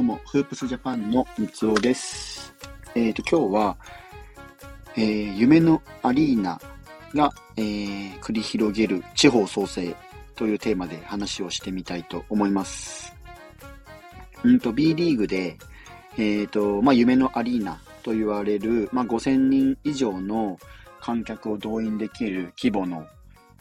うも、フープスジャパンの三つおです。えっ、ー、と、今日は、えー、夢のアリーナが、えー、繰り広げる地方創生というテーマで話をしてみたいと思います。うんと、B リーグで、えっ、ー、と、まあ、夢のアリーナと言われる、まあ、5000人以上の観客を動員できる規模の、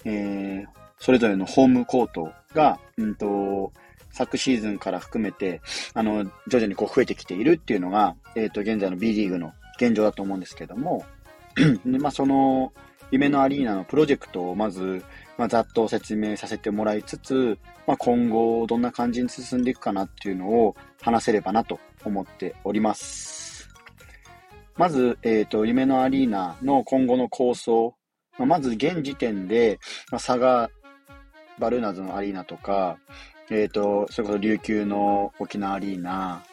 えー、それぞれのホームコートが、うんと、昨シーズンから含めて、あの、徐々にこう増えてきているっていうのが、えっ、ー、と、現在の B リーグの現状だと思うんですけども、で、まあ、その、夢のアリーナのプロジェクトをまず、まあ、ざっと説明させてもらいつつ、まあ、今後どんな感じに進んでいくかなっていうのを話せればなと思っております。まず、えっ、ー、と、夢のアリーナの今後の構想、ま、ず現時点で、まあ、佐賀バルーナズのアリーナとか、えっ、ー、と、それこそ琉球の沖縄アリーナ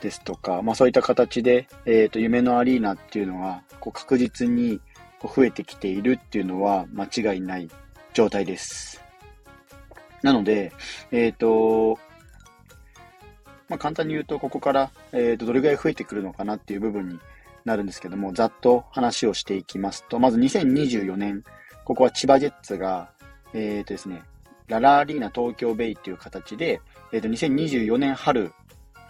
ですとか、まあそういった形で、えっ、ー、と、夢のアリーナっていうのは、こう確実に増えてきているっていうのは間違いない状態です。なので、えっ、ー、と、まあ簡単に言うと、ここから、えっ、と、どれぐらい増えてくるのかなっていう部分になるんですけども、ざっと話をしていきますと、まず2024年、ここは千葉ジェッツが、えっ、とですね、ララアリーナ東京ベイっていう形で、えっ、ー、と、2024年春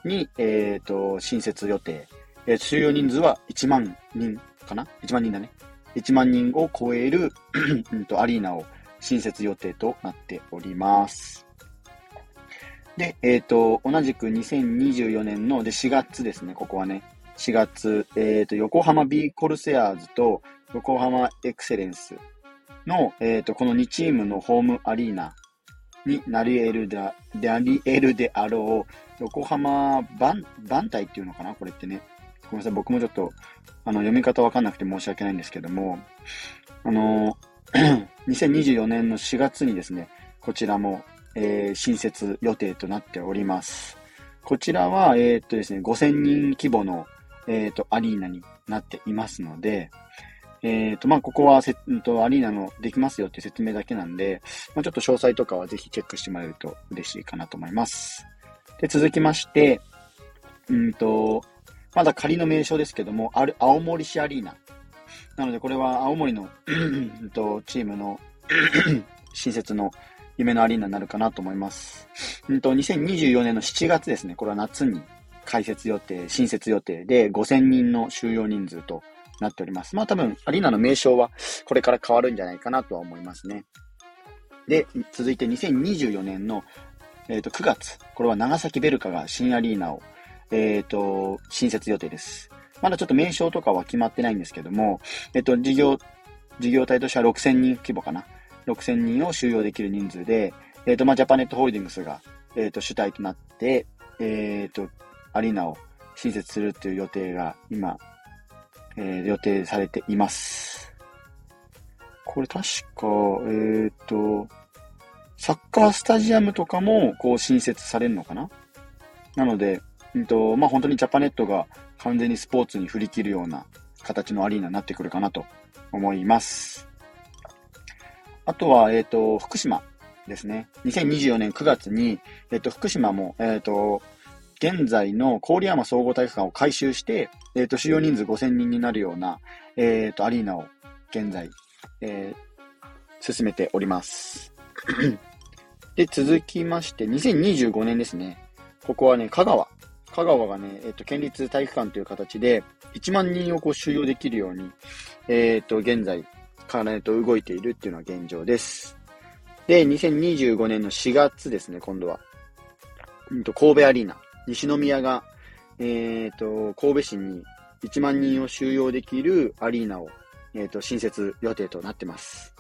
に、えっ、ー、と、新設予定。えー、収容人数は1万人かな ?1 万人だね。1万人を超える うんとアリーナを新設予定となっております。で、えっ、ー、と、同じく2024年ので4月ですね、ここはね。4月、えっ、ー、と、横浜ビーコルセアーズと横浜エクセレンスの、えっ、ー、と、この2チームのホームアリーナになり得るで、であり得るであろう、横浜番、番隊っていうのかなこれってね。ごめんなさい、僕もちょっと、あの、読み方わかんなくて申し訳ないんですけども、あの、2024年の4月にですね、こちらも、えー、新設予定となっております。こちらは、えー、っとですね、5000人規模の、えー、っと、アリーナになっていますので、えっ、ー、と、まあ、ここはせ、うんと、アリーナのできますよっていう説明だけなんで、まあ、ちょっと詳細とかはぜひチェックしてもらえると嬉しいかなと思います。で、続きまして、うんと、まだ仮の名称ですけども、ある、青森市アリーナ。なので、これは青森のと、チームの 新設の夢のアリーナになるかなと思います。うんと、2024年の7月ですね。これは夏に開設予定、新設予定で5000人の収容人数となっております。まあ多分、アリーナの名称はこれから変わるんじゃないかなとは思いますね。で、続いて2024年の、えー、と9月。これは長崎ベルカが新アリーナを、え、ー、と、新設予定です。まだちょっと名称とかは決まってないんですけども、えっ、ー、と、事業、事業体としては6000人規模かな。6000人を収容できる人数で、えっ、ー、と、まあ、ジャパネットホールディングスが、えっ、と、主体となって、えっ、と、アリーナを新設するっていう予定が今、えー、予定されています。これ確か、えっ、ー、と、サッカースタジアムとかも、こう、新設されるのかな？なので、うんと、まあ、本当にジャパネットが完全にスポーツに振り切るような形のアリーナになってくるかなと思います。あとは、えっ、ー、と、福島ですね。2024年9月に、えっ、ー、と、福島も、えっ、ー、と、現在の郡山総合体育館を改修して、えっ、ー、と、収容人数5000人になるような、えっ、ー、と、アリーナを現在、えー、進めております。で、続きまして、2025年ですね。ここはね、香川。香川がね、えっ、ー、と、県立体育館という形で、1万人をこう収容できるように、えっ、と、現在、から、ね、と動いているっていうのが現状です。で、2025年の4月ですね、今度は。うんと、神戸アリーナ。西宮が、えっ、ー、と、神戸市に1万人を収容できるアリーナを、えっ、ー、と、新設予定となってます。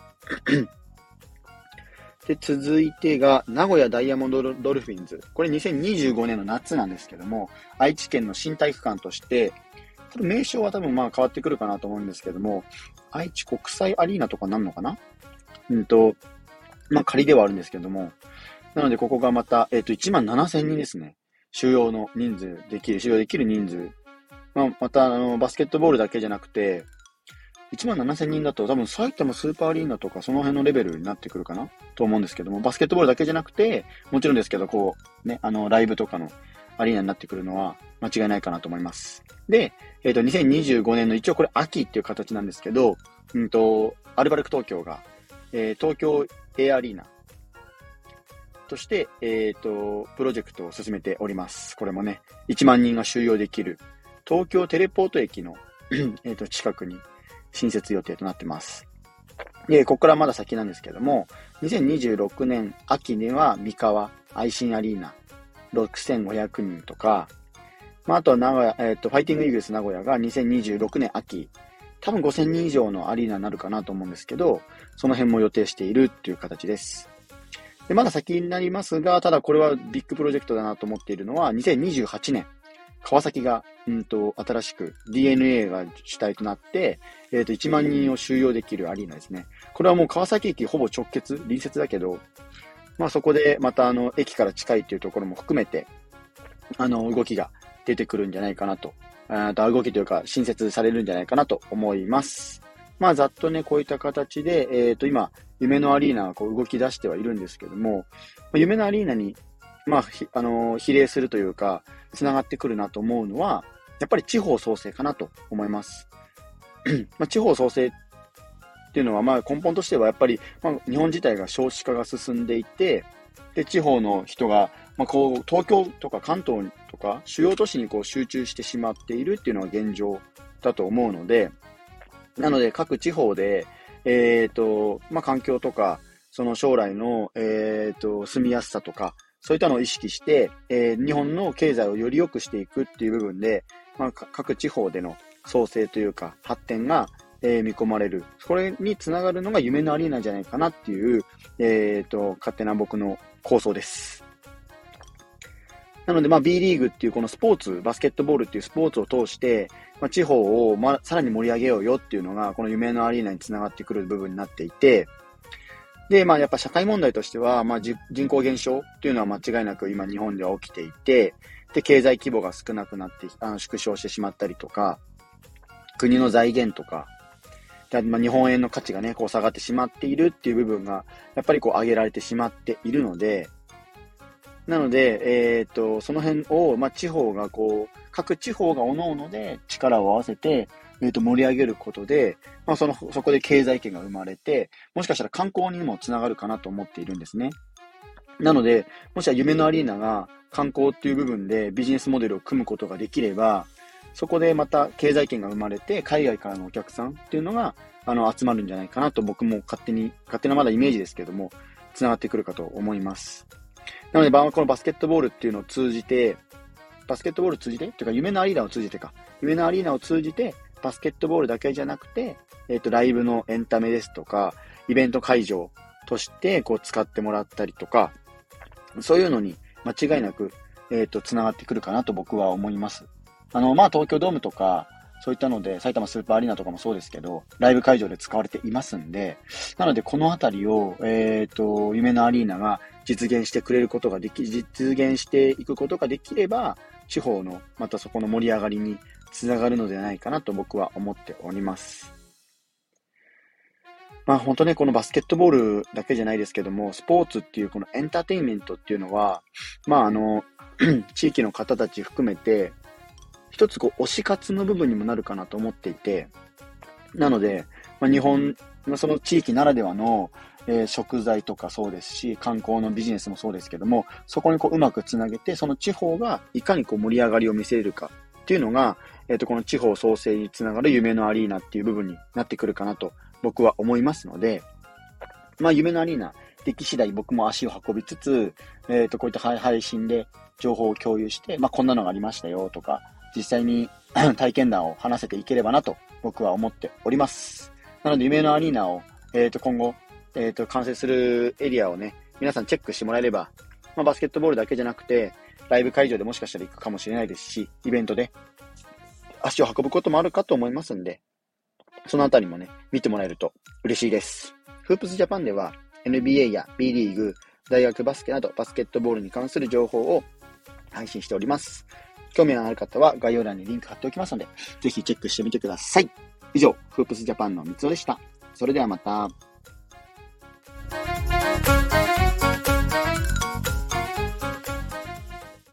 で、続いてが、名古屋ダイヤモンドドルフィンズ。これ2025年の夏なんですけども、愛知県の新体育館として、名称は多分まあ変わってくるかなと思うんですけども、愛知国際アリーナとかなんのかな？うんと、まあ仮ではあるんですけども、なのでここがまた、えっ、ー、と、1万7000人ですね。収容の人数できる、収容できる人数。まあ、また、あの、バスケットボールだけじゃなくて、1万7000人だと多分埼玉スーパーアリーナとかその辺のレベルになってくるかな？と思うんですけども、バスケットボールだけじゃなくて、もちろんですけど、こう、ね、あの、ライブとかのアリーナになってくるのは間違いないかなと思います。で、えっ、ー、と、2025年の一応これ秋っていう形なんですけど、うんと、アルバルク東京が、えー、東京 A アリーナとして、えっ、ー、と、プロジェクトを進めております。これもね、1万人が収容できる、東京テレポート駅の えと近くに新設予定となってます。で、ここからまだ先なんですけども、2026年秋には三河愛心アリーナ6500人とか、まあ、あとは名古屋、えっ、ー、と、ファイティングイーグルス名古屋が2026年秋、多分5000人以上のアリーナになるかなと思うんですけど、その辺も予定しているっていう形です。で、まだ先になりますが、ただこれはビッグプロジェクトだなと思っているのは、2028年、川崎が、うんと、新しく DNA が主体となって、えっ、ー、と、1万人を収容できるアリーナですね。これはもう川崎駅ほぼ直結、隣接だけど、まあそこでまたあの、駅から近いっていうところも含めて、あの、動きが出てくるんじゃないかなと、あ動きというか、新設されるんじゃないかなと思います。まあざっとね、こういった形で、えっ、ー、と、今、夢のアリーナがこう動き出してはいるんですけども、夢のアリーナに、まあ、あの、比例するというか、繋がってくるなと思うのは、やっぱり地方創生かなと思います。まあ、地方創生っていうのは、まあ根本としてはやっぱり、まあ、日本自体が少子化が進んでいて、で、地方の人が、まあ、こう、東京とか関東とか、主要都市にこう集中してしまっているっていうのが現状だと思うので、なので各地方で、えっ、ー、と、まあ、環境とか、その将来の、えっ、ー、と、住みやすさとか、そういったのを意識して、えー、日本の経済をより良くしていくっていう部分で、まあ、各地方での創生というか発展が、えー、見込まれる。これにつながるのが夢のアリーナじゃないかなっていう、えっ、ー、と、勝手な僕の構想です。なので、まあ、B リーグっていうこのスポーツ、バスケットボールっていうスポーツを通して、まあ、地方を、まあ、さらに盛り上げようよっていうのが、この夢のアリーナにつながってくる部分になっていて、で、まあ、やっぱ社会問題としては、まあ、人口減少っていうのは間違いなく今日本では起きていて、で、経済規模が少なくなって、あの縮小してしまったりとか、国の財源とか、まあ、日本円の価値がね、こう下がってしまっているっていう部分が、やっぱりこう上げられてしまっているので、なので、え、ー、と、その辺を、まあ、地方がこう、各地方が各々で力を合わせて、え、ー、と、盛り上げることで、まあ、その、そこで経済圏が生まれて、もしかしたら観光にもつながるかなと思っているんですね。なので、もしは夢のアリーナが観光っていう部分でビジネスモデルを組むことができれば、そこでまた経済圏が生まれて、海外からのお客さんっていうのが、あの、集まるんじゃないかなと僕も勝手に、勝手なまだイメージですけども、繋がってくるかと思います。なので、このバスケットボールっていうのを通じて、バスケットボールを通じて？っていうか、夢のアリーナを通じてか、夢のアリーナを通じて、バスケットボールだけじゃなくて、えっ、ー、と、ライブのエンタメですとか、イベント会場として、こう、使ってもらったりとか、そういうのに間違いなく、えっ、ー、と、繋がってくるかなと僕は思います。あの、まあ、東京ドームとか、そういったので、埼玉スーパーアリーナとかもそうですけど、ライブ会場で使われていますんで、なのでこのあたりを、えっ、ー、と、夢のアリーナが実現してくれることができ、実現していくことができれば、地方の、またそこの盛り上がりにつながるのではないかなと僕は思っております。まあ本当ね、このバスケットボールだけじゃないですけども、スポーツっていうこのエンターテインメントっていうのは、まああの、地域の方たち含めて、一つこう、推し活の部分にもなるかなと思っていて、なので、まあ、日本のその地域ならではの、えー、食材とかそうですし、観光のビジネスもそうですけども、そこにこううまくつなげて、その地方がいかにこう盛り上がりを見せるかっていうのが、えっ、ー、と、この地方創生につながる夢のアリーナっていう部分になってくるかなと僕は思いますので、まあ、夢のアリーナ、でき次第僕も足を運びつつ、えっ、ー、と、こういった配信で情報を共有して、まあ、こんなのがありましたよとか、実際に 体験談を話せていければなと僕は思っております。なので、夢のアリーナを、えっ、ー、と、今後、えっ、と、完成するエリアをね、皆さんチェックしてもらえれば、まあ、バスケットボールだけじゃなくて、ライブ会場でもしかしたら行くかもしれないですし、イベントで足を運ぶこともあるかと思いますんで、そのあたりもね、見てもらえると嬉しいです。フープスジャパンでは NBA や B リーグ、大学バスケなどバスケットボールに関する情報を配信しております。興味のある方は概要欄にリンク貼っておきますので、ぜひチェックしてみてください。以上、フープスジャパンの三つおでした。それではまた。